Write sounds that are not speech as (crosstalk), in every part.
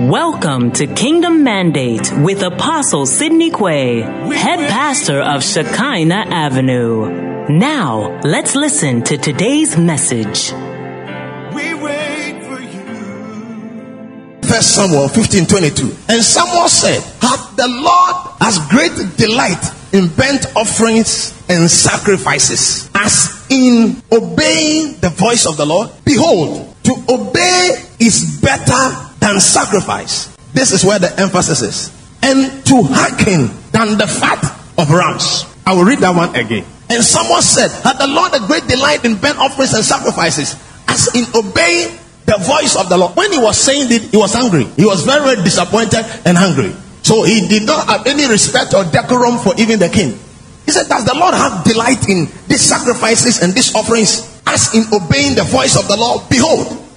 Welcome to Kingdom Mandate with Apostle Sidney Quay, head pastor of Shekinah Avenue. Now, let's listen to today's message. We wait for you. First Samuel 15 22. And Samuel said, Hath the Lord as great delight in burnt offerings and sacrifices as in obeying the voice of the Lord? Behold, to obey is better than sacrifice. This is where the emphasis is. And to hearken than the fat of rams. I will read that one again. And someone said, Had the Lord a great delight in burnt offerings and sacrifices, as in obeying the voice of the Lord. When he was saying it, he was angry. He was very, very disappointed and angry. So he did not have any respect or decorum for even the king. He said, Does the Lord have delight in these sacrifices and these offerings, as in obeying the voice of the Lord? Behold,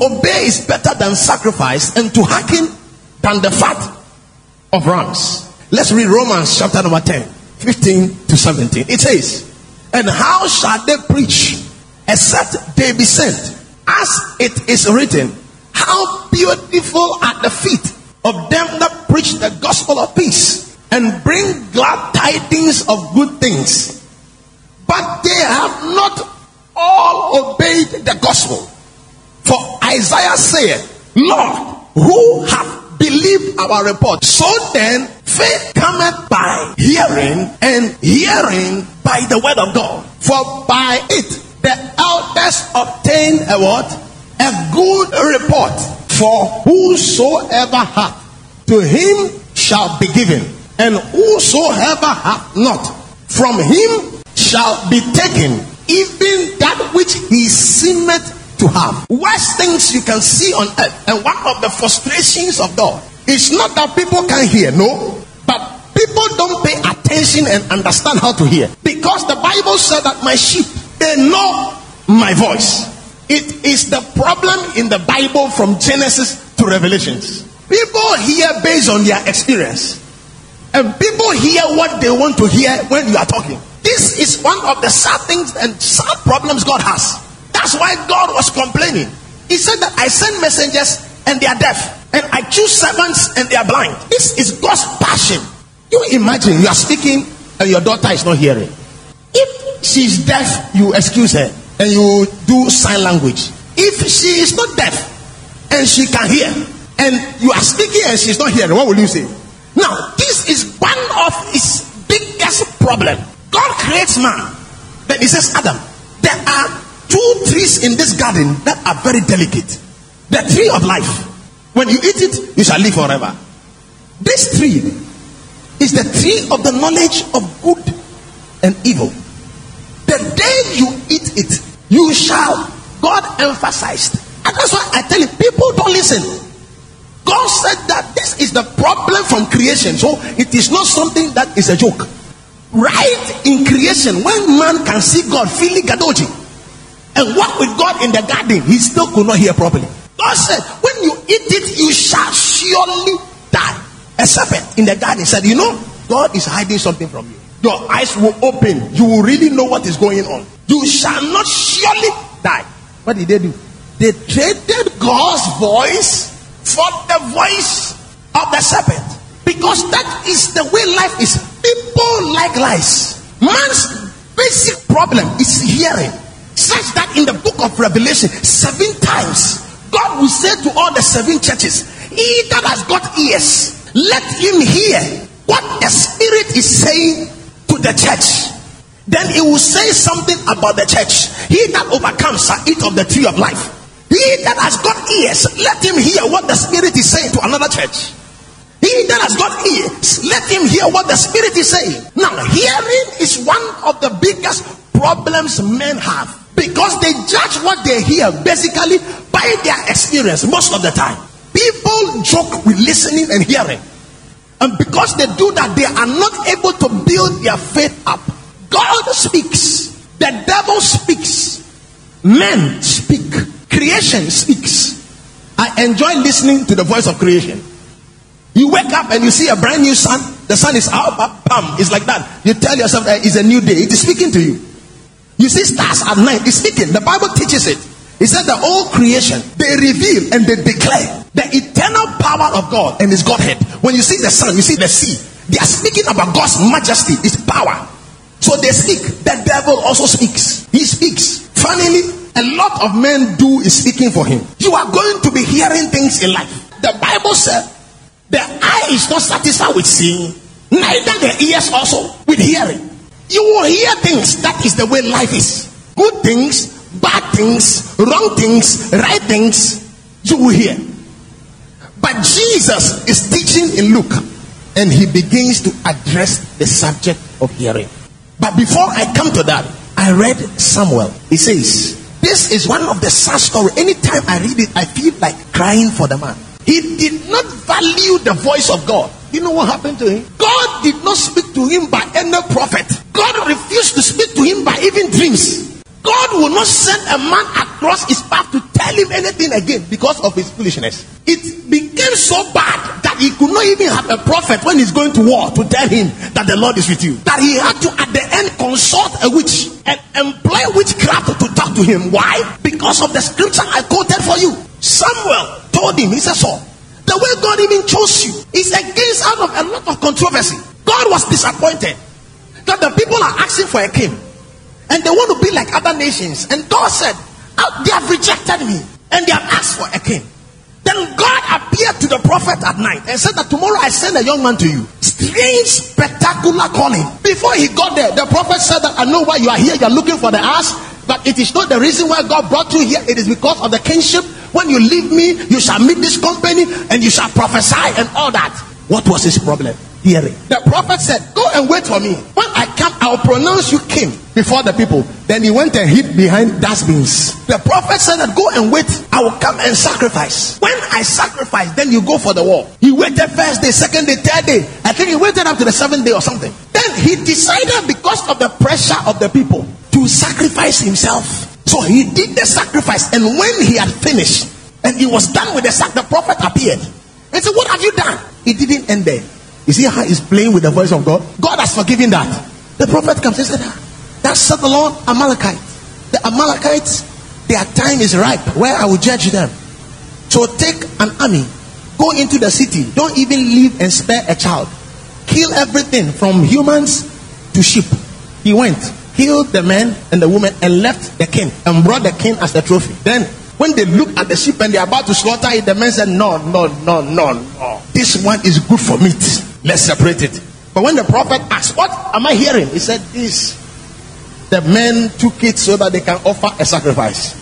obey is better than sacrifice, and to hearken than the fat of rams. Let's read Romans chapter number 10, 15 to 17. It says, And how shall they preach except they be sent? As it is written, How beautiful are the feet of them that preach the gospel of peace and bring glad tidings of good things. But they have not all obeyed the gospel. For Isaiah said, Lord, who have believed our report? So then, faith cometh by hearing, and hearing by the word of God. For by it the elders obtained a what? A good report. For whosoever hath, to him shall be given, and whosoever hath not, from him shall be taken, even that which he seemeth to have. Worst things you can see on earth, and one of the frustrations of God is not that people can hear, no, but people don't pay attention and understand how to hear. Because the Bible said that my sheep, they know my voice. It is the problem in the Bible from Genesis to Revelations. People hear based on their experience. And people hear what they want to hear when you are talking. This is one of the sad things and sad problems God has. That's why God was complaining. He said that I send messengers and they are deaf, and I choose servants and they are blind. This is God's passion. You imagine you are speaking and your daughter is not hearing. If she's deaf, you excuse her and you do sign language. If she is not deaf and she can hear, and you are speaking and she's not hearing, what will you say? Now, this is one of his biggest problem. God creates man. Then he says, Adam, there are two trees in this garden that are very delicate. The tree of life. When you eat it, you shall live forever. This tree is the tree of the knowledge of good and evil. The day you eat it, you shall. God emphasized. And that's why I tell you, people don't listen. God said that this is the problem from creation. So it is not something that is a joke. Right in creation, when man can see God feeling gadoji and walk with God in the garden, he still could not hear properly. God said, when you eat it, you shall surely die. A serpent in the garden said, You know, God is hiding something from you. Your eyes will open. You will really know what is going on. You shall not surely die. What did they do? They traded God's voice for the voice of the serpent. Because that is the way life is. People like lies. Man's basic problem is hearing. Such that in the book of Revelation, seven times, God will say to all the seven churches, He that has got ears, let him hear what the Spirit is saying to the church. Then he will say something about the church. He that overcomes shall eat of the tree of life. He that has got ears, let him hear what the Spirit is saying to another church. He that has got ears, let him hear what the Spirit is saying. Now, hearing is one of the biggest problems men have because they judge what they hear basically by their experience most of the time. People joke with listening and hearing. And because they do that, they are not able to build their faith up. God speaks, the devil speaks, men speak, creation speaks. I enjoy listening to the voice of creation. You wake up and you see a brand new sun, the sun is out, bam, it's like that. You tell yourself that it's a new day, it is speaking to you. You see stars at night, it's speaking. The Bible teaches it. He said the whole creation, they reveal and they declare the eternal power of God and his Godhead. When you see the sun, you see the sea, they are speaking about God's majesty, his power. So they speak. The devil also speaks. He speaks. Funnily, a lot of men do is speaking for him. You are going to be hearing things in life. The Bible said the eye is not satisfied with seeing, neither the ears also with hearing. You will hear things. That is the way life is. Good things, bad things, wrong things, right things, you will hear. But Jesus is teaching in Luke, and he begins to address the subject of hearing. But before I come to that, I read Samuel. He says, This is one of the sad stories. Anytime I read it, I feel like crying for the man. He did not value the voice of God. You know what happened to him? God did not speak to him by any prophet. God refused to speak to him by even dreams. God will not send a man across his path to tell him anything again because of his foolishness. It became so bad that he could not even have a prophet when he's going to war to tell him that the Lord is with you. That he had to, at the end, consult a witch and employ witchcraft to talk to him. Why? Because of the scripture I quoted for you. Samuel told him, he said, so the way God even chose you is against out of a lot of controversy. God was disappointed that the people are asking for a king and they want to be like other nations. And God said, oh, They have rejected me and they have asked for a king. Then God appeared to the prophet at night and said that tomorrow I send a young man to you. Strange, spectacular calling. Before he got there, the prophet said that I know why you are here. You are looking for the ass, but it is not the reason why God brought you here. It is because of the kinship. When you leave me, you shall meet this company and you shall prophesy and all that. What was his problem? hearing. The prophet said, Go and wait for me. When I come, I'll pronounce you king before the people. Then he went and hid behind dustbins. The prophet said that go and wait. I will come and sacrifice. When I sacrifice, then you go for the war. He waited first day, second day, third day. I think he waited up to the seventh day or something. Then he decided because of the pressure of the people to sacrifice himself. So he did the sacrifice, and when he had finished and he was done with the sacrifice, the prophet appeared and said, What have you done? He didn't end there. You see how he's playing with the voice of God? God has forgiven that. The prophet comes and said, That's said the Lord Amalekite. The Amalekites, their time is ripe where I will judge them. So take an army, go into the city, don't even leave and spare a child. Kill everything from humans to sheep. He went, killed the man and the woman, and left the king and brought the king as the trophy. Then when they looked at the sheep and they're about to slaughter it, the man said, No, no, no, no, no. This one is good for meat. Let's separate it. But when the prophet asked, What am I hearing? He said, This. The men took it so that they can offer a sacrifice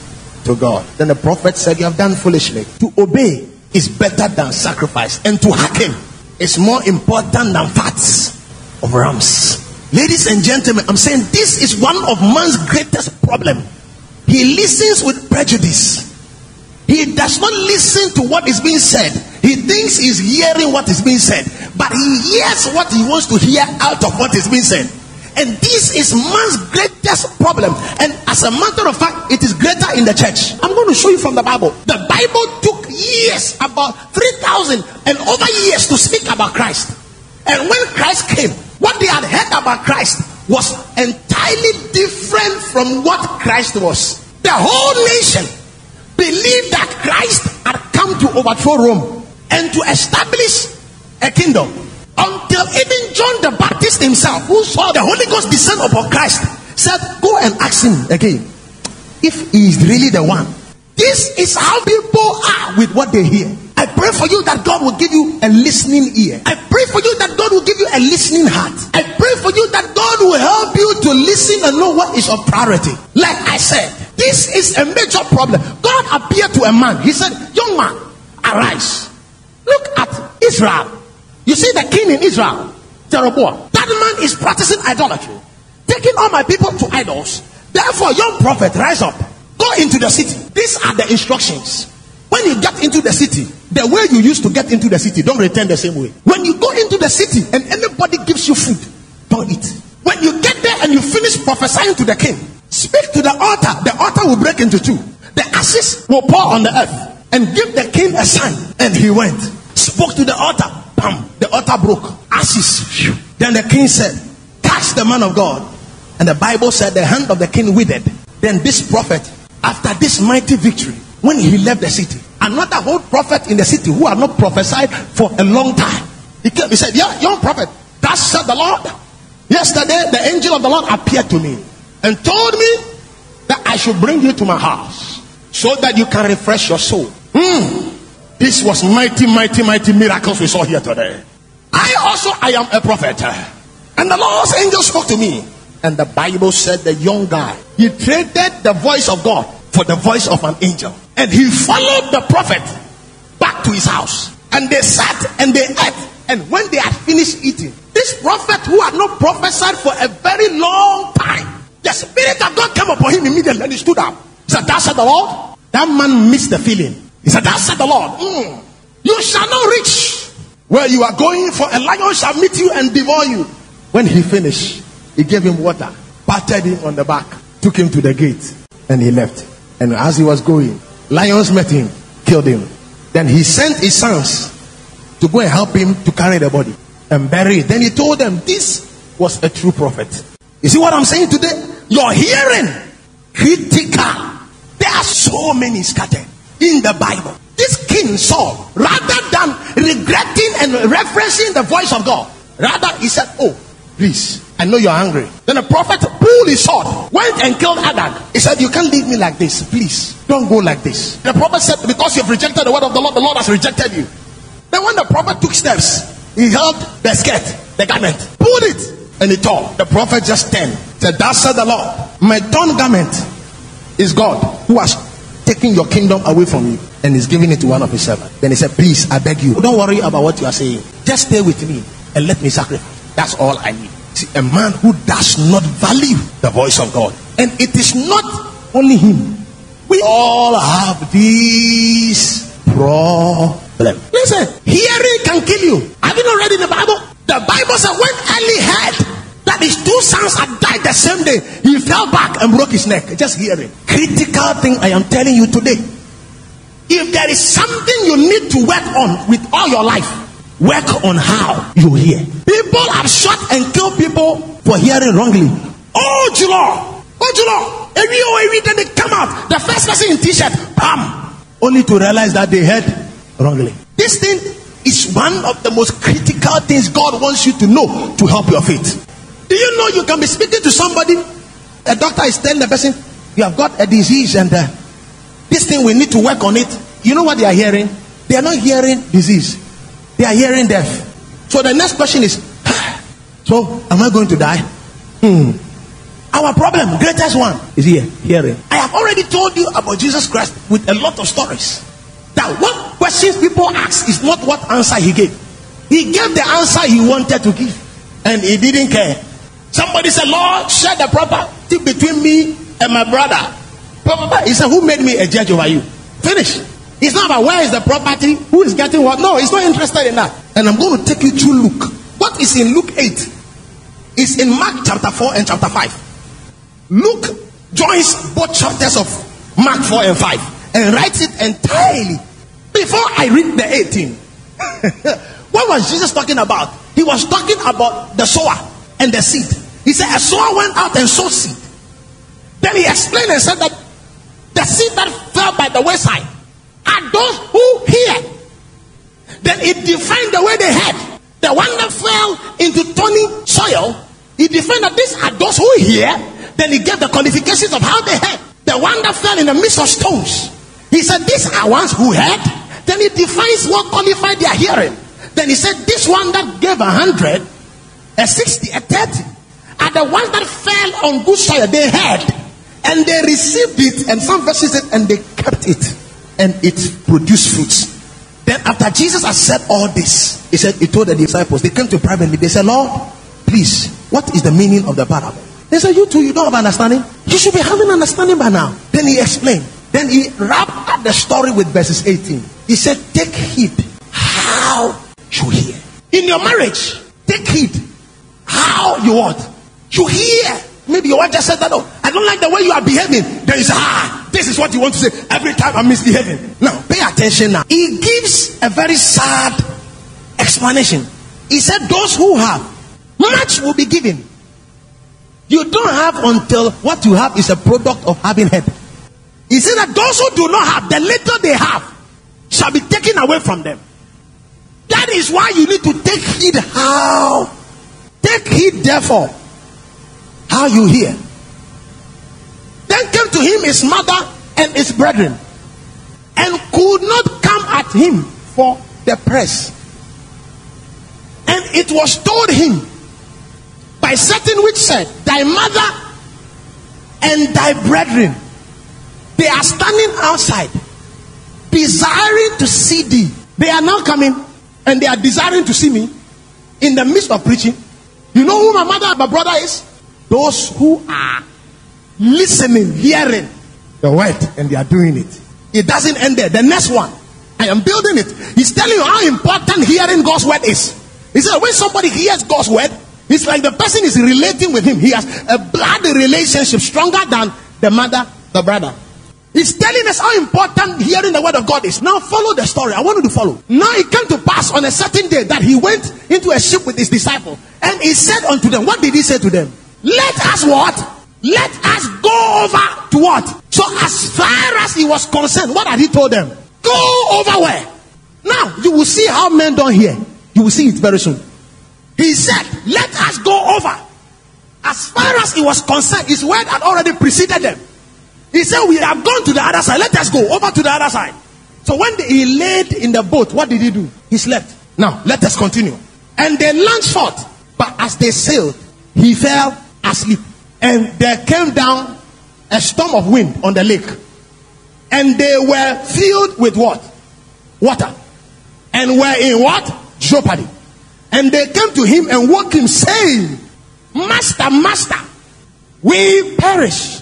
to God. Then the prophet said, You have done foolishly. To obey is better than sacrifice, and to hack him is more important than fats of rams. Ladies and gentlemen, I'm saying this is one of man's greatest problem. He listens with prejudice. He does not listen to what is being said. He thinks he's hearing what is being said, but he hears what he wants to hear out of what is being said. And this is man's greatest problem. And as a matter of fact, it is greater in the church. I'm going to show you from the Bible. The Bible took years, about 3,000 and over years to speak about Christ. And when Christ came, what they had heard about Christ was entirely different from what Christ was. The whole nation believed that Christ had come to overthrow Rome and to establish a kingdom. Until even John the Baptist himself, who saw the Holy Ghost descend upon Christ, said, Go and ask him again if he is really the one. This is how people are with what they hear. I pray for you that God will give you a listening ear. I pray for you that God will give you a listening heart. I pray for you that God will help you to listen and know what is of priority. Like I said, this is a major problem. God appeared to a man. He said, Young man, arise. Look at Israel. You see the king in Israel, Jeroboam. That man is practicing idolatry, taking all my people to idols. Therefore, young prophet, rise up. Go into the city. These are the instructions. When you get into the city, the way you used to get into the city, don't return the same way. When you go into the city and anybody gives you food, don't eat. When you get there and you finish prophesying to the king, speak to the altar. The altar will break into two. The ashes will pour on the earth and give the king a sign. And he went, spoke to the altar. Bam! The altar broke. Ashes. Then the king said, Catch the man of God. And the Bible said the hand of the king withered. Then this prophet after this mighty victory, when he left the city, another whole prophet in the city who had not prophesied for a long time, he came. He said, "Yeah, young prophet, thus said the Lord. Yesterday, the angel of the Lord appeared to me and told me that I should bring you to my house so that you can refresh your soul." Hmm. This was mighty, mighty, mighty miracles we saw here today. I also, I am a prophet. And the Lord's angel spoke to me. And the Bible said the young guy, he traded the voice of God for the voice of an angel. And he followed the prophet back to his house. And they sat and they ate. And when they had finished eating, this prophet who had not prophesied for a very long time, the Spirit of God came upon him immediately and he stood up. He said, That said the Lord. That man missed the feeling. He said, That said the Lord. "Mm, you shall not reach where you are going, for a lion shall meet you and devour you. When he finished, he gave him water, patted him on the back, took him to the gate, and he left. And as he was going, lions met him, killed him. Then he sent his sons to go and help him to carry the body and bury it. Then he told them this was a true prophet. You see what I'm saying today? Your hearing critical. There are so many scattered in the Bible. This King Saul, rather than regretting and referencing the voice of God, rather he said, Oh, please, I know you're angry. Then the prophet pulled his sword, went and killed Agag. He said, You can't leave me like this. Please, don't go like this. The prophet said, Because you've rejected the word of the Lord, the Lord has rejected you. Then when the prophet took steps, he held the skirt, the garment, pulled it, and he tore. The prophet just turned, said, Thus said the Lord, my torn garment is God who has taken your kingdom away from you and is giving it to one of his servants. Then he said, Please, I beg you, don't worry about what you are saying. Just stay with me and let me sacrifice. That's all I need. See, a man who does not value the voice of God. And it is not only him. We all have these problem. Listen, hearing can kill you. Have you not read in the Bible? The Bible says when Eli heard that his two sons had died the same day, he fell back and broke his neck. Just hearing. Critical thing I am telling you today. If there is something you need to work on with all your life, work on how you hear. People have shot and killed people for hearing wrongly. Oh, Julo! Oh, Julo! Every oh, every then they come out. The first person in t-shirt, bam! Only to realize that they heard wrongly. This thing is one of the most critical things God wants you to know to help your faith. Do you know you can be speaking to somebody? A doctor is telling the person, You have got a disease, and uh, this thing we need to work on it. You know what they are hearing? They are not hearing disease, they are hearing death. So the next question is, (sighs) So am I going to die? Hmm. Our problem, greatest one, is here, hearing. I have already told you about Jesus Christ with a lot of stories. That what questions people ask is not what answer he gave. He gave the answer he wanted to give, and he didn't care. Somebody said, Lord, share the property between me and my brother. He said, Who made me a judge over you? Finish. It's not about where is the property, who is getting what. No, he's not interested in that. And I'm going to take you through Luke. What is in Luke 8 is in Mark chapter 4 and chapter 5. Luke joins both chapters of Mark 4 and 5 and writes it entirely. Before I read the 18, (laughs) what was Jesus talking about? He was talking about the sower and the seed. He said, A sower went out and sowed seed. Then he explained and said that the seed that fell by the wayside are those who hear. Then it defined the way they heard. The one that fell into thorny soil, he defined that these are those who hear. Then he gave the qualifications of how they heard. The one that fell in the midst of stones, he said, These are ones who heard. Then he defines what qualified their hearing. Then he said, This one that gave a hundred, a sixty, a thirty, are the ones that fell on good soil. They heard and they received it, and some verses said, and they kept it, and it produced fruits. Then after Jesus had said all this, he said, he told the disciples, they came to privately, they said, Lord, please, what is the meaning of the parable? They said, You too, you don't have understanding? You should be having understanding by now. Then he explained. Then he wrapped up the story with verses 18. He said, Take heed how you hear. In your marriage, take heed how you what? You hear. Maybe your wife just said that, oh, I don't like the way you are behaving. There is, ah, this is what you want to say every time I'm misbehaving. Now, pay attention now. He gives a very sad explanation. He said, Those who have, much will be given. You don't have until what you have is a product of having head. He said that those who do not have, the little they have, shall be taken away from them. That is why you need to take heed how. Take heed, therefore, how you hear. Then came to him his mother and his brethren, and could not come at him for the press. And it was told him by certain which said, Thy mother and thy brethren, they are standing outside, desiring to see thee. They are now coming and they are desiring to see me in the midst of preaching. You know who my mother and my brother is? Those who are listening, hearing the word, and they are doing it. It doesn't end there. The next one, I am building it. He's telling you how important hearing God's word is. He said, when somebody hears God's word, it's like the person is relating with him. He has a blood relationship stronger than the mother, the brother. He's telling us how important hearing the word of God is. Now follow the story. I want you to follow. Now it came to pass on a certain day that he went into a ship with his disciple and he said unto them, What did he say to them? Let us what? Let us go over to what? So as far as he was concerned, what had he told them? Go over where? Now you will see how men don't hear. You will see it very soon. He said, Let us go over. As far as he was concerned, his word had already preceded them. He said, We have gone to the other side. Let us go over to the other side. So when he laid in the boat, what did he do? He slept. Now, let us continue. And they launched forth. But as they sailed, he fell asleep. And there came down a storm of wind on the lake. And they were filled with what? Water. And were in what? Jeopardy. And they came to him and woke him, saying, Master, Master, we perish.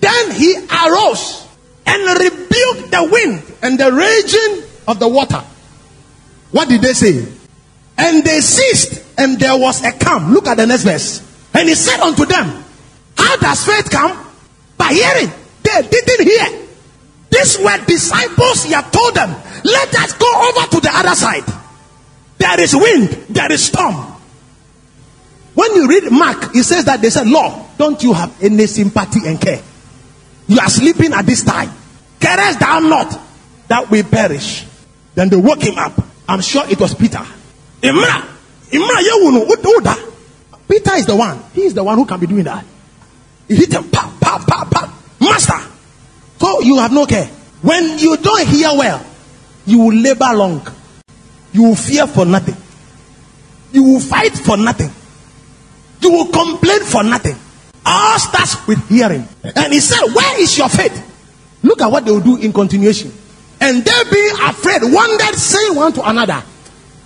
Then he arose and rebuked the wind and the raging of the water. What did they say? And they ceased, and there was a calm. Look at the next verse. And he said unto them, How does faith come? By hearing. They didn't hear. These were disciples. He had told them, Let us go over to the other side. There is wind, there is storm. When you read Mark, it says that they said, Lord, don't you have any sympathy and care? You are sleeping at this time. Carest thou not that we perish? Then they woke him up. I'm sure it was Peter. Imra, Imra, you know, Peter is the one. He is the one who can be doing that. He hit him, pa, pa, pa. Master. So you have no care. When you don't hear well, you will labor long. You will fear for nothing. You will fight for nothing. You will complain for nothing. All starts with hearing. And he said, Where is your faith? Look at what they will do in continuation. And they being afraid, wondered, saying one to another,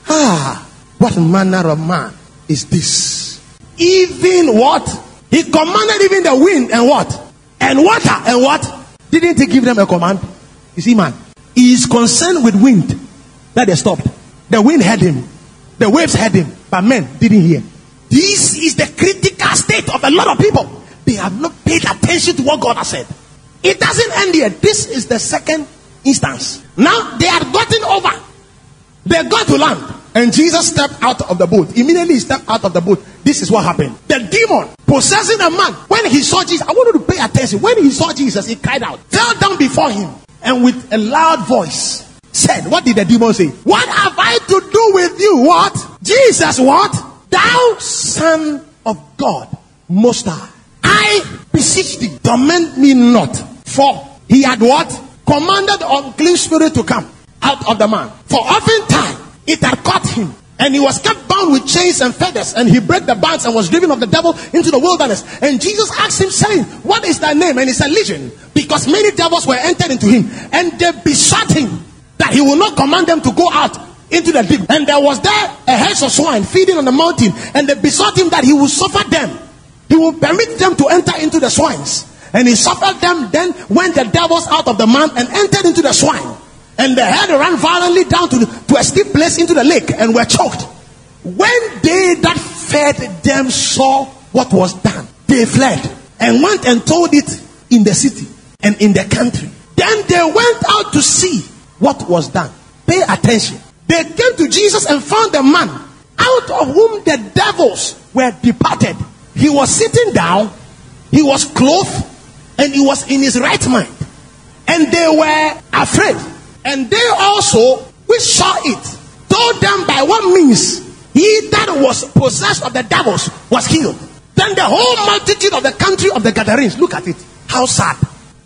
Ah, what manner of man is this? Even what? He commanded even the wind and what? And water and what? Didn't he give them a command? You see, man, he is concerned with wind that they stopped. The wind had him, the waves had him, but men didn't hear. This is the critical state of a lot of people. They have not paid attention to what God has said. It doesn't end here. This is the second instance. Now they had gotten over. They got to land. And Jesus stepped out of the boat. Immediately he stepped out of the boat. This is what happened. The demon possessing a man, when he saw Jesus, I want you to pay attention. When he saw Jesus, he cried out, fell down before him, and with a loud voice said, What did the demon say? What have I to do with you? What? Jesus, what? Thou son of God, most high. I beseech thee, torment me not. For he had what? Commanded unclean spirit to come out of the man. For oftentimes it had caught him. And he was kept bound with chains and fetters, and he broke the bands and was driven of the devil into the wilderness. And Jesus asked him, saying, What is thy name? And he said, Legion, because many devils were entered into him, and they besought him that he would not command them to go out into the deep. And there was there a herd of swine feeding on the mountain, and they besought him that he would suffer them. He would permit them to enter into the swines. And he suffered them, then went the devils out of the man and entered into the swine. And the herd ran violently down to, to a steep place into the lake and were choked. When they that fed them saw what was done, they fled and went and told it in the city and in the country. Then they went out to see what was done. Pay attention. They came to Jesus and found a man out of whom the devils were departed. He was sitting down, he was clothed, and he was in his right mind. And they were afraid. And they also, which saw it, told them by what means he that was possessed of the devils was healed. Then the whole multitude of the country of the Gadarenes, look at it, how sad.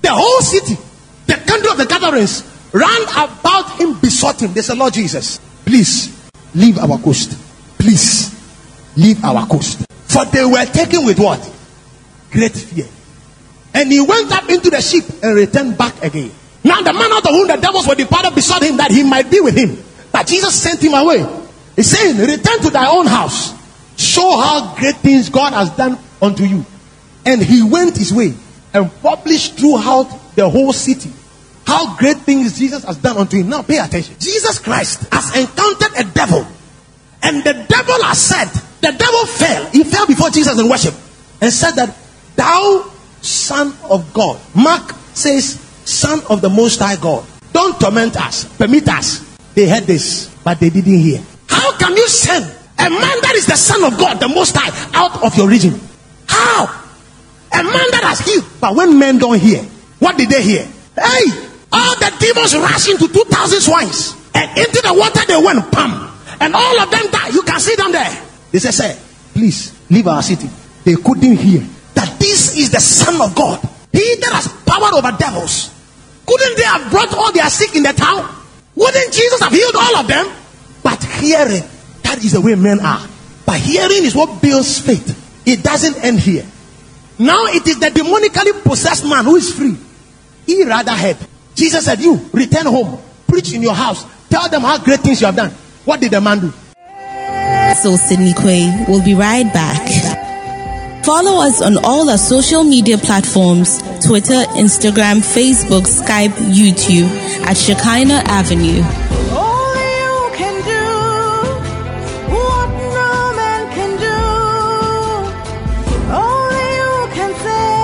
The whole city, the country of the Gadarenes, ran about him, besought him. They said, Lord Jesus, please leave our coast. Please leave our coast. For they were taken with what? Great fear. And he went up into the ship and returned back again. Now the man out of whom the devils were departed besought him that he might be with him. But Jesus sent him away. He's saying, Return to thy own house. Show how great things God has done unto you. And he went his way and published throughout the whole city how great things Jesus has done unto him. Now pay attention. Jesus Christ has encountered a devil. And the devil has said, the devil fell. He fell before Jesus in worship and said that, Thou son of God. Mark says, Son of the Most High God. Don't torment us. Permit us. They heard this, but they didn't hear. How can you send a man that is the Son of God, the Most High, out of your region? How? A man that has healed. But when men don't hear, what did they hear? Hey, all the demons rush into 2,000 swines. And into the water they went, pam. And all of them died. You can see them there. They said, Sir, please leave our city. They couldn't hear that this is the Son of God. He that has power over devils. Couldn't they have brought all their sick in the town? Wouldn't Jesus have healed all of them? But hearing, that is the way men are. But hearing is what builds faith. It doesn't end here. Now it is the demonically possessed man who is free. He rather had. Jesus said, You return home, preach in your house, tell them how great things you have done. What did the man do? So Sydney Quay will be right back. Follow us on all our social media platforms Twitter, Instagram, Facebook, Skype, YouTube at Shekinah Avenue. Only you can do what no man can do. Only you can say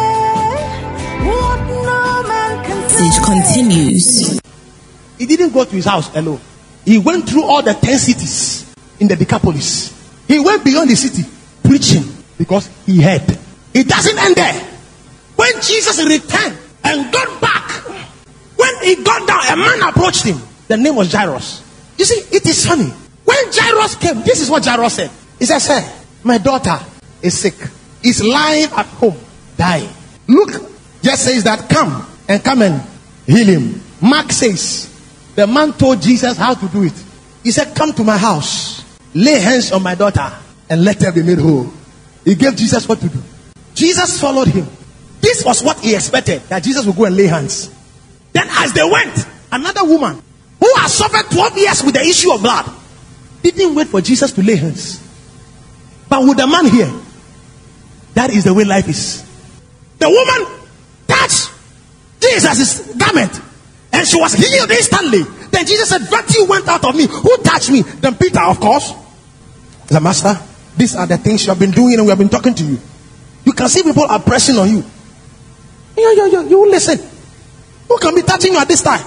what no man can say. Message continues. He didn't go to his house alone. He went through all the 10 cities in the Decapolis. He went beyond the city preaching because he heard. It doesn't end there. When Jesus returned and got back, when he got down, a man approached him. The name was Jairus. You see, it is funny. When Jairus came, this is what Jairus said. He said, Sir, my daughter is sick. Is lying at home, dying. Luke just says that come and come and heal him. Mark says the man told Jesus how to do it. He said, Come to my house, lay hands on my daughter, and let her be made whole. He gave Jesus what to do. Jesus followed him. This was what he expected that Jesus would go and lay hands. Then, as they went, another woman who had suffered 12 years with the issue of blood didn't wait for Jesus to lay hands. But with the man here, that is the way life is. The woman touched Jesus' garment and she was healed instantly. Then Jesus said, Virtue went out of me. Who touched me? Then Peter, of course. The master, these are the things you have been doing and we have been talking to you. You can see people are pressing on you. You, you, you, you listen. Who can be touching you at this time?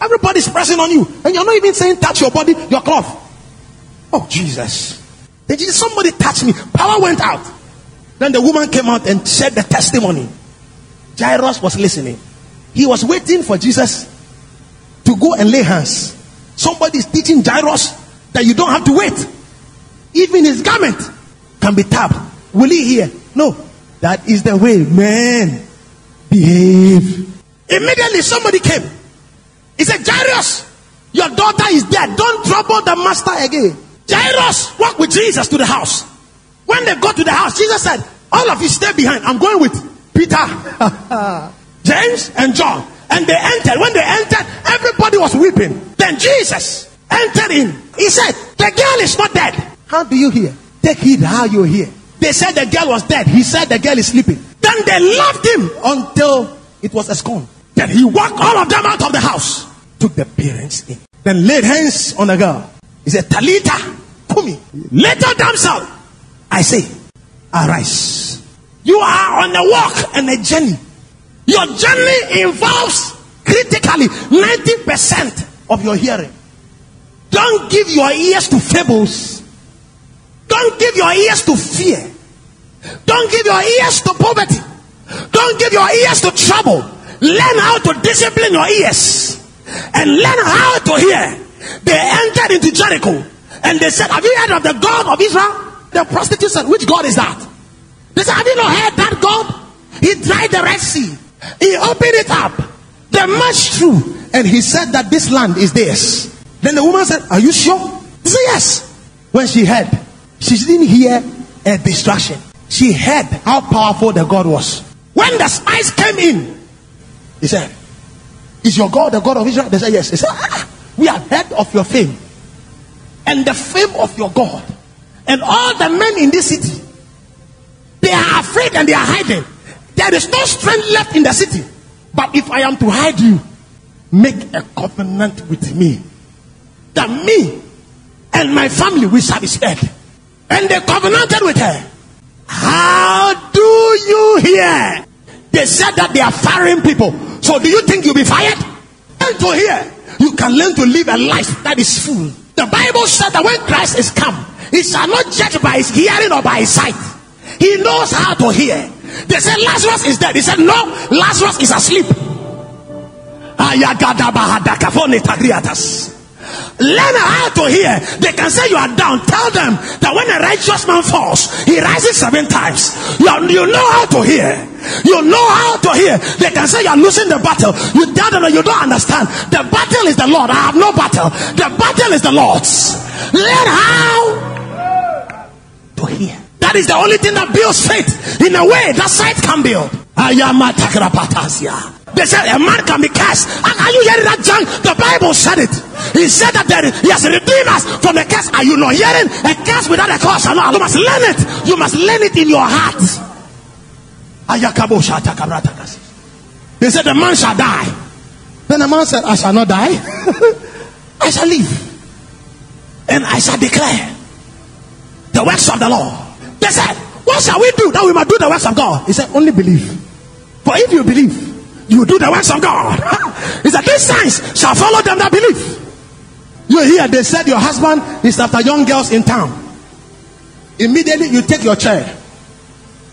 Everybody's pressing on you. And you're not even saying touch your body, your cloth. Oh, Jesus. Then Jesus, somebody touch me. Power went out. Then the woman came out and said the testimony. Jairus was listening. He was waiting for Jesus to go and lay hands. Somebody is teaching Jairus that you don't have to wait. Even his garment can be tapped. Will he hear? No. That is the way men behave. Immediately somebody came. He said, Jairus, your daughter is dead. Don't trouble the master again. Jairus walked with Jesus to the house. When they got to the house, Jesus said, All of you stay behind. I'm going with Peter, (laughs) James, and John. And they entered. When they entered, everybody was weeping. Then Jesus entered in. He said, The girl is not dead. How do you hear? Take heed how you hear. They said the girl was dead. He said the girl is sleeping. Then they loved him until it was a scorn. Then he walked all of them out of the house, took the parents in, then laid hands on the girl. He said, Talita, Kumi, little damsel, I say, arise. You are on a walk and a journey. Your journey involves critically 90% of your hearing. Don't give your ears to fables. Don't give your ears to fear. Don't give your ears to poverty. Don't give your ears to trouble. learn how to discipline your ears and learn how to hear. They entered into Jericho and they said, Have you heard of the God of Israel? The prostitute said, Which God is that? They said, Have you not heard that God? He dried the Red Sea, He opened it up, the march through, and He said that this land is theirs. Then the woman said, Are you sure? He said, Yes. When she heard, she didn't hear a distraction. She heard how powerful the God was. When the spies came in, he said, Is your God the God of Israel? They said, Yes. He said, ah, We have heard of your fame and the fame of your God. And all the men in this city, they are afraid and they are hiding. There is no strength left in the city. But if I am to hide you, make a covenant with me that me and my family will shall be spared. And they covenanted with her. How do you hear? They said that they are firing people. So do you think you'll be fired? Learn to hear. You can learn to live a life that is full. The Bible said that when Christ is come, he shall not judge by his hearing or by his sight. He knows how to hear. They said Lazarus is dead. He said, No, Lazarus is asleep. Learn how to hear. They can say you are down. Tell them that when a righteous man falls, he rises seven times. You, are, you know how to hear. You know how to hear. They can say you are losing the battle. You tell them that you don't understand. The battle is the Lord. I have no battle. The battle is the Lord's. Learn how to hear. That is the only thing that builds faith in a way that sight can build. They said a man can be cursed. Are you hearing that, John? The Bible said it. He said that there, he has redeemed us from the curse. Are you not hearing? A curse without a cause. You must learn it. You must learn it in your heart. They said the man shall die. Then the man said, I shall not die. (laughs) I shall live. And I shall declare the works of the Lord. They said, What shall we do that we might do the works of God? He said, Only believe. For if you believe, you do the works of God. (laughs) He said, These signs shall follow them that believe. You hear, they said your husband is after young girls in town. Immediately you take your chair,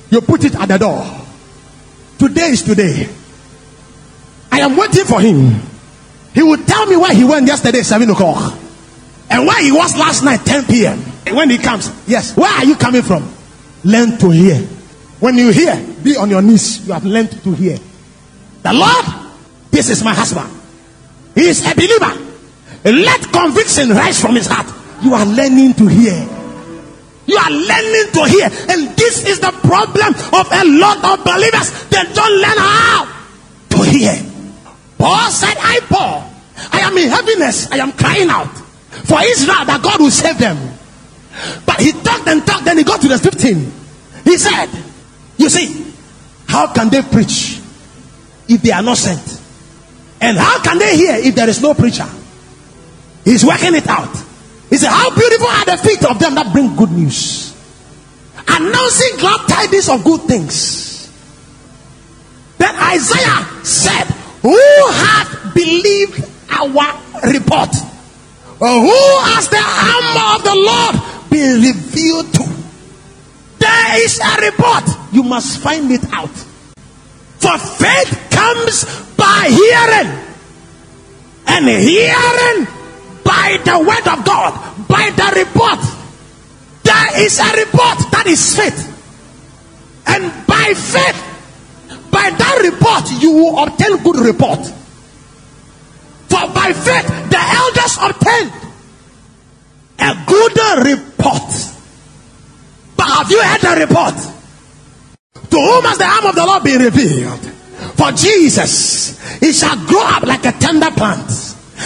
you put it at the door. Today is today. I am waiting for him. He will tell me where he went yesterday, 7 o'clock. And where he was last night, 10 p.m. When he comes, yes, where are you coming from? Learn to hear. When you hear, be on your knees. You have learned to hear. The Lord, this is my husband. He is a believer. Let conviction rise from his heart. You are learning to hear. You are learning to hear. And this is the problem of a lot of believers. They don't learn how to hear. Paul said, I, Paul, I am in heaviness. I am crying out for Israel that God will save them. But he talked and talked, then he got to the 15. He said, You see, how can they preach if they are not sent? And how can they hear if there is no preacher? He's working it out. He said, How beautiful are the feet of them that bring good news, announcing glad tidings of good things. Then Isaiah said, Who hath believed our report? Or who has the armor of the Lord been revealed to? There is a report. You must find it out. For faith comes by hearing, and hearing by the word of God, by the report. There is a report that is faith. And by faith, by that report, you will obtain good report. For by faith, the elders obtained a good report. Have you heard the report? To whom has the arm of the Lord been revealed? For Jesus, he shall grow up like a tender plant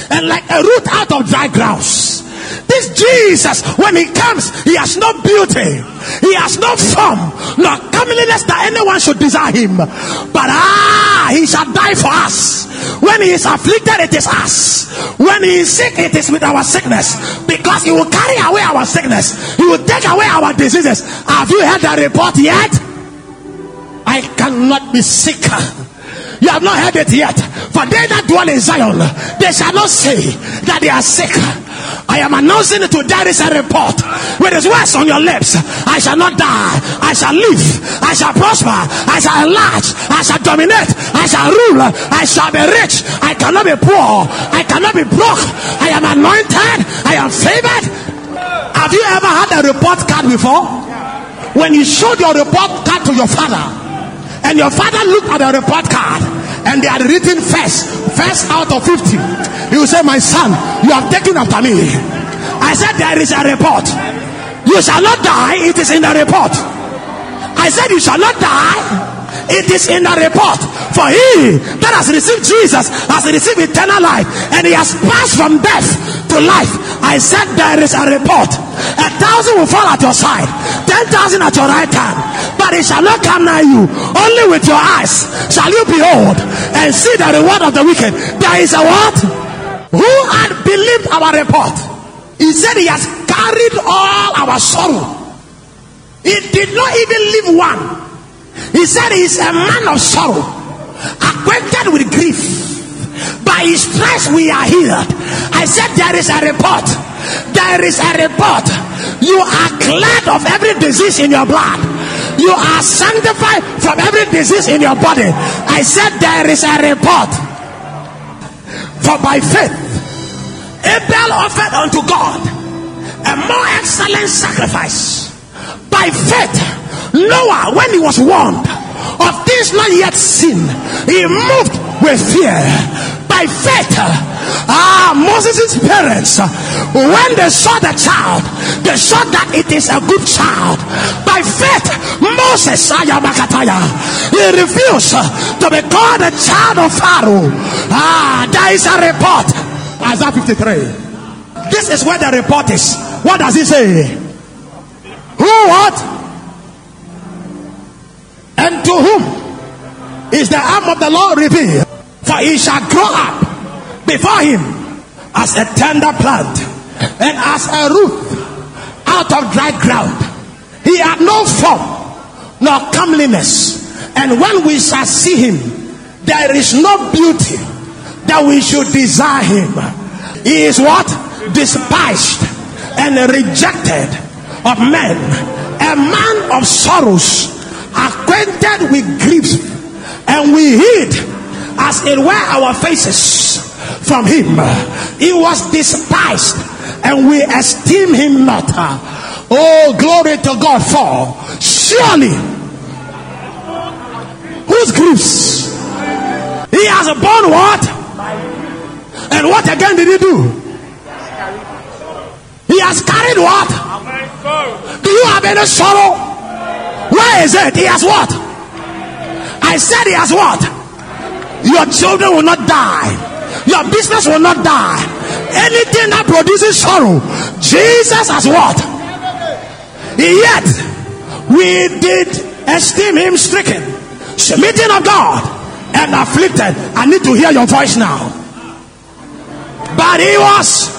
and like a root out of dry grounds. This Jesus, when he comes, he has no beauty, he has no form, nor comeliness that anyone should desire him. But ah, he shall die for us. When he is afflicted, it is us. When he is sick, it is with our sickness. Because he will carry away our sickness, he will take away our diseases. Have you heard the report yet? I cannot be sicker you have not heard it yet. For they that dwell in Zion, they shall not say that they are sick. I am announcing to there is a report with his words on your lips. I shall not die. I shall live. I shall prosper. I shall enlarge. I shall dominate. I shall rule. I shall be rich. I cannot be poor. I cannot be broke. I am anointed. I am favored. Have you ever had a report card before? When you showed your report card to your father, and your father looked at the report card, and they had written first, first out of 50. He will say, My son, you have taken after me. I said, There is a report. You shall not die, it is in the report. I said, You shall not die. It is in the report. For he that has received Jesus has received eternal life, and he has passed from death to life. I said, There is a report. A thousand will fall at your side, ten thousand at your right hand, but it shall not come nigh you. Only with your eyes shall you behold and see the reward of the wicked. There is a what? Who had believed our report? He said he has carried all our sorrow. He did not even leave one. He said he's a man of sorrow, acquainted with grief. By his stripes we are healed. I said there is a report. There is a report. You are cleared of every disease in your blood. You are sanctified from every disease in your body. I said there is a report. For by faith, Abel offered unto God a more excellent sacrifice. By faith, Noah, when he was warned of things not yet seen, he moved with fear. By faith, ah, Moses' parents, when they saw the child, they saw that it is a good child. By faith, Moses, he refused to be called a child of Pharaoh. Ah, there is a report. Isaiah 53. This is where the report is. What does he say? Who what? And to whom is the arm of the Lord revealed? For he shall grow up before him as a tender plant and as a root out of dry ground. He had no form nor comeliness. And when we shall see him, there is no beauty that we should desire him. He is what? Despised and rejected of men, a man of sorrows, acquainted with grief, and we hid as it were our faces from him. He was despised, and we esteem him not. Oh, glory to God for surely whose griefs he has borne what? And what again did he do? He has carried what? Do you have any sorrow? Where is it? He has what? I said he has what? Your children will not die. Your business will not die. Anything that produces sorrow, Jesus has what? Yet we did esteem him stricken, smitten of God, and afflicted. I need to hear your voice now. But he was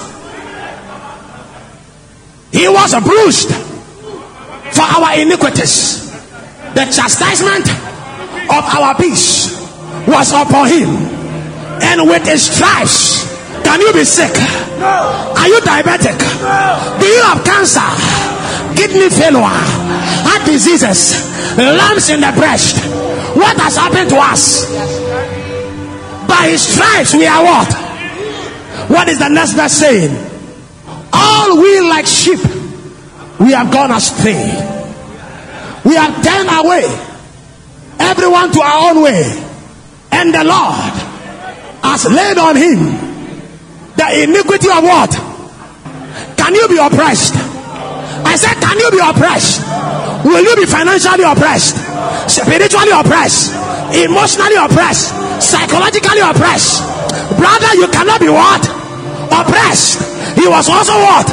he was bruised for our iniquities. The chastisement of our peace was upon him. And with his stripes, can you be sick? No. Are you diabetic? No. Do you have cancer? Kidney failure? Heart diseases? Lumps in the breast? What has happened to us? By his stripes, we are what? What is the next verse saying? All we like sheep, we have gone astray. We have turned away, everyone to our own way. And the Lord has laid on him the iniquity of what? Can you be oppressed? I said, Can you be oppressed? Will you be financially oppressed? Spiritually oppressed? Emotionally oppressed? Psychologically oppressed? Brother, you cannot be what? Oppressed. He was also what?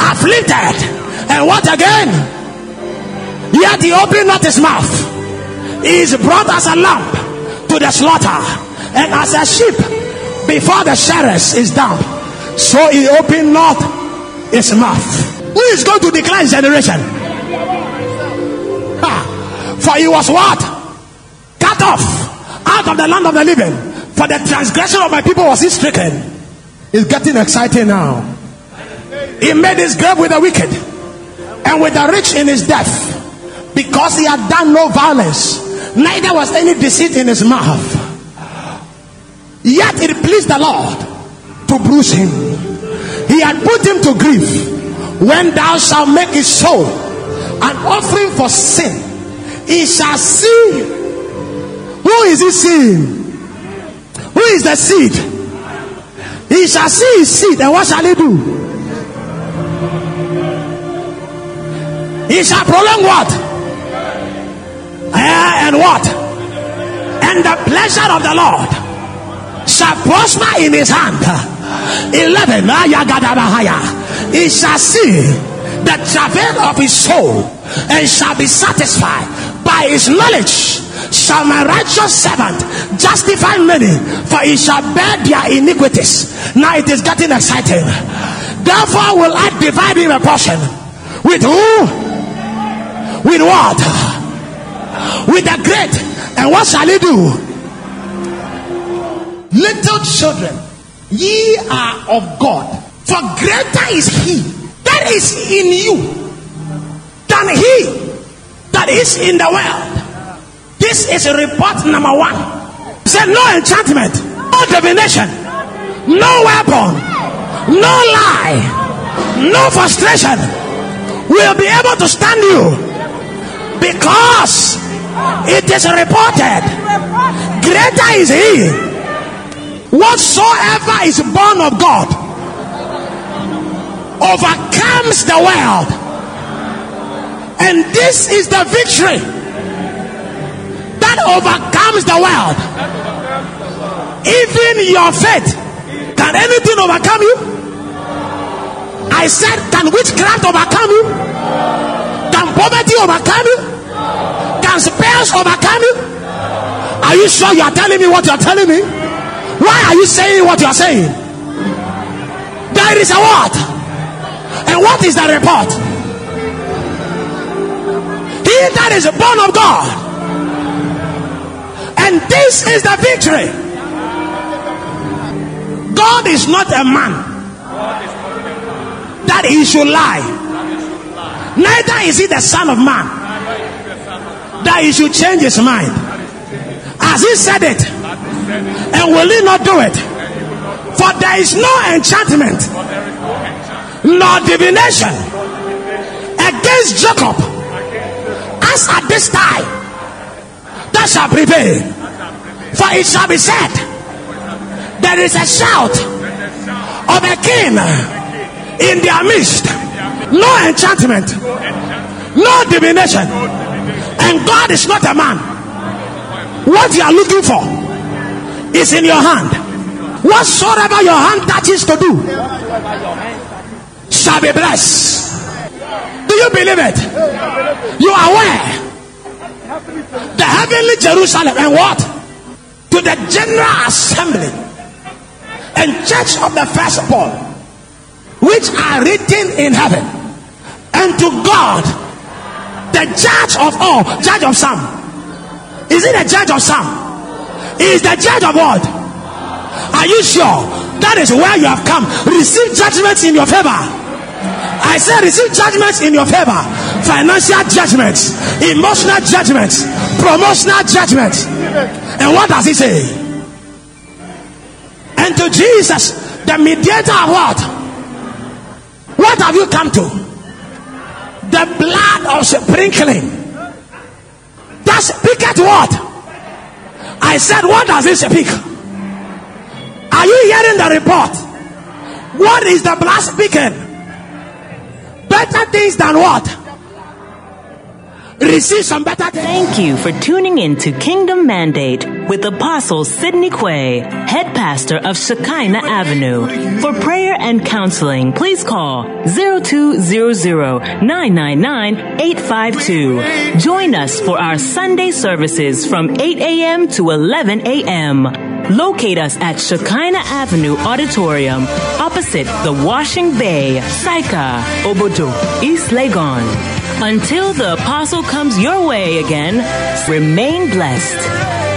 Afflicted. And what again? Yet he opened not his mouth. He is brought as a lamb to the slaughter, and as a sheep before the shearers is dumb. So he opened not his mouth. Who is going to declare his generation? Ha. For he was what? Cut off out of the land of the living. For the transgression of my people was he stricken. It's getting exciting now. He made his grave with the wicked and with the rich in his death because he had done no violence, neither was any deceit in his mouth. Yet it pleased the Lord to bruise him. He had put him to grief. When thou shalt make his soul an offering for sin, he shall see. Who is he seeing? Who is the seed? He shall see his seed, and what shall he do? He shall prolong what? Eh, and what? And the pleasure of the Lord shall prosper in his hand. 11. He shall see the travail of his soul and shall be satisfied by his knowledge. Shall my righteous servant justify many, for he shall bear their iniquities. Now it is getting exciting. Therefore, will I divide him a portion with who? With what? With the great. And what shall he do? Little children, ye are of God, for greater is he that is in you than he that is in the world. This is report number one. Said no enchantment, no divination, no weapon, no lie, no frustration will be able to stand you because it is reported greater is he whatsoever is born of God overcomes the world. And this is the victory that overcomes the world. Even your faith. Can anything overcome you? I said, can witchcraft overcome you? Can poverty overcome you? Can spells overcome you? Are you sure you are telling me what you are telling me? Why are you saying what you are saying? There is a word. And what is the report? He that is born of God. And this is the victory. God is not a man that he should lie. Neither is he the son of man that he should change his mind. As he said it, and will he not do it? For there is no enchantment nor divination against Jacob as at this time that shall prevail. For it shall be said, There is a shout of a king in their midst, no enchantment, no divination, and God is not a man. What you are looking for is in your hand. Whatsoever your hand touches to do shall be blessed. Do you believe it? You are aware? The heavenly Jerusalem and what? To the general assembly and church of the firstborn, which are written in heaven, and to God, the judge of all, judge of some. Is it the judge of some? Is the judge of what? Are you sure that is where you have come? Receive judgments in your favor. I said, receive judgments in your favor. Financial judgments, emotional judgments, promotional judgments. And what does he say? And to Jesus, the mediator of what? What have you come to? The blood of sprinkling. That speaketh what? I said, what does it speak? Are you hearing the report? What is the blood speaking? Better things than what? Receive some better things. Thank you for tuning in to Kingdom Mandate with Apostle Sidney Quay, head pastor of Shekinah Avenue. For prayer and counseling, please call 0200-999-852. Join us for our Sunday services from 8 a.m. to 11 a.m. Locate us at Shekinah Avenue Auditorium, opposite the Washing Bay, Saika, Obodo, East Legon. Until the apostle comes your way again, remain blessed.